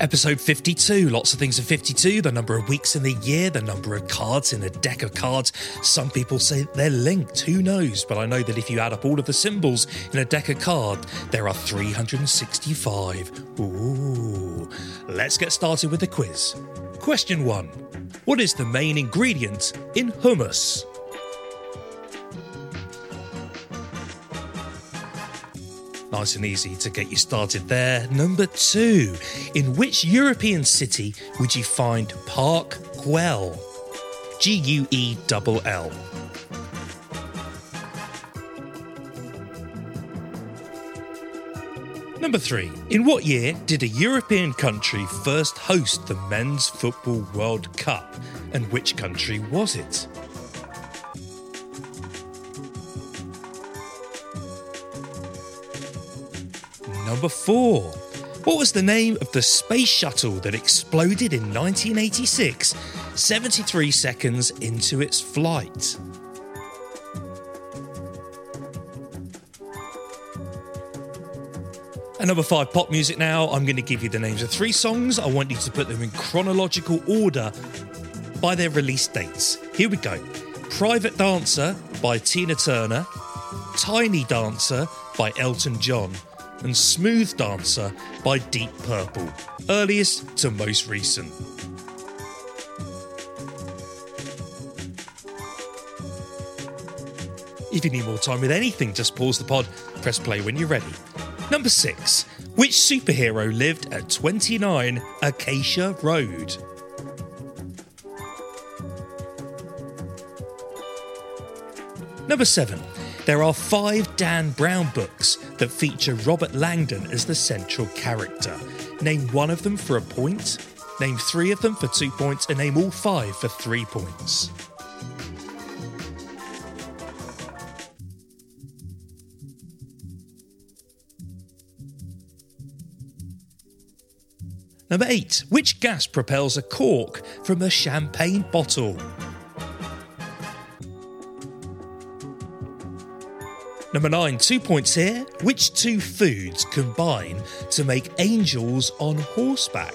Episode 52. Lots of things in 52. The number of weeks in the year, the number of cards in a deck of cards. Some people say they're linked. Who knows? But I know that if you add up all of the symbols in a deck of cards, there are 365. Ooh. Let's get started with the quiz. Question 1. What is the main ingredient in hummus? Nice and easy to get you started there. Number two, in which European city would you find Park Güell? G U E L L. Number three, in what year did a European country first host the Men's Football World Cup? And which country was it? Number four. What was the name of the space shuttle that exploded in 1986, 73 seconds into its flight? And number five, pop music now. I'm going to give you the names of three songs. I want you to put them in chronological order by their release dates. Here we go Private Dancer by Tina Turner, Tiny Dancer by Elton John, and Smooth Dancer by Deep Purple, earliest to most recent. If you need more time with anything, just pause the pod, press play when you're ready. Number 6. Which superhero lived at 29 Acacia Road? Number 7. There are five Dan Brown books that feature Robert Langdon as the central character. Name one of them for a point, name three of them for two points, and name all five for three points. Number 8. Which gas propels a cork from a champagne bottle? Number 9. Two points here. Which two foods combine to make angels on horseback?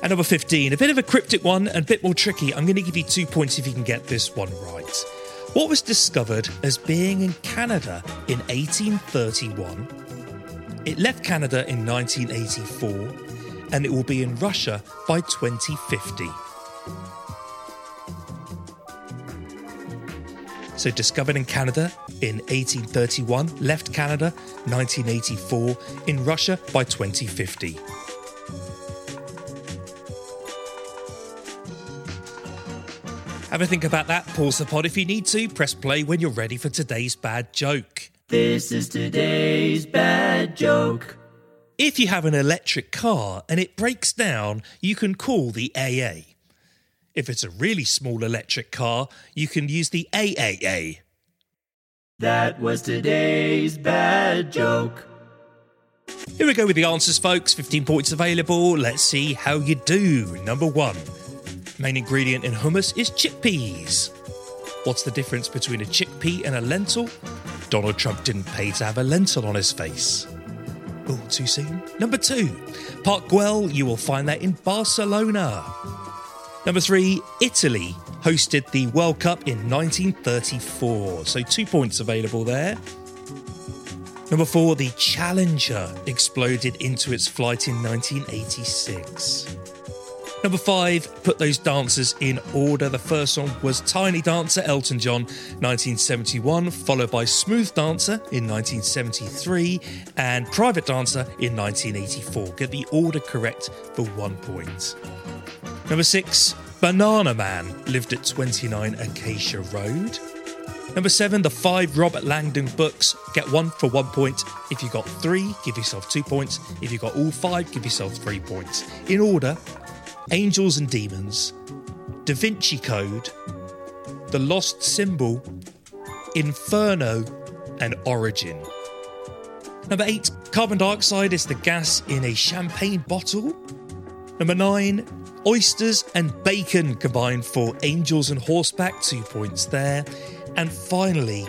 And number 15, a bit of a cryptic one and a bit more tricky. I'm going to give you two points if you can get this one right. What was discovered as being in Canada in 1831? It left Canada in 1984 and it will be in Russia by 2050. So, discovered in Canada in 1831, left Canada 1984, in Russia by 2050. Have a think about that. Pause the pod if you need to. Press play when you're ready for today's bad joke. This is today's bad joke. If you have an electric car and it breaks down, you can call the AA. If it's a really small electric car, you can use the AAA. That was today's bad joke. Here we go with the answers, folks. 15 points available. Let's see how you do. Number one main ingredient in hummus is chickpeas. What's the difference between a chickpea and a lentil? Donald Trump didn't pay to have a lentil on his face. Oh, too soon? Number two, Park Güell, you will find that in Barcelona. Number three, Italy hosted the World Cup in 1934, so two points available there. Number four, the Challenger exploded into its flight in 1986. Number five, put those dancers in order. The first song was Tiny Dancer, Elton John, 1971, followed by Smooth Dancer in 1973 and Private Dancer in 1984. Get the order correct for one point. Number six, Banana Man lived at 29 Acacia Road. Number seven, the five Robert Langdon books. Get one for one point. If you got three, give yourself two points. If you got all five, give yourself three points. In order Angels and Demons, Da Vinci Code, The Lost Symbol, Inferno, and Origin. Number eight, carbon dioxide is the gas in a champagne bottle. Number nine, oysters and bacon combined for angels and horseback, two points there. And finally,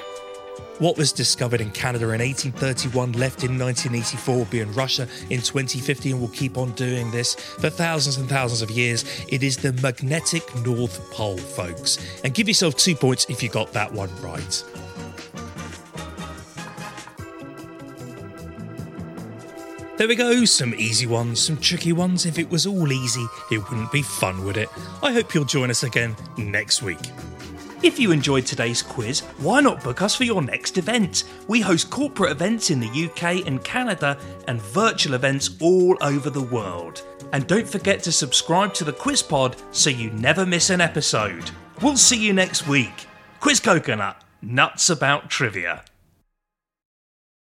what was discovered in Canada in 1831 left in 1984 will be in Russia in 2050 and will keep on doing this for thousands and thousands of years. It is the magnetic North Pole, folks. And give yourself two points if you got that one right. There we go, some easy ones, some tricky ones. If it was all easy, it wouldn't be fun, would it? I hope you'll join us again next week. If you enjoyed today's quiz, why not book us for your next event? We host corporate events in the UK and Canada and virtual events all over the world. And don't forget to subscribe to the Quiz Pod so you never miss an episode. We'll see you next week. Quiz Coconut, nuts about trivia.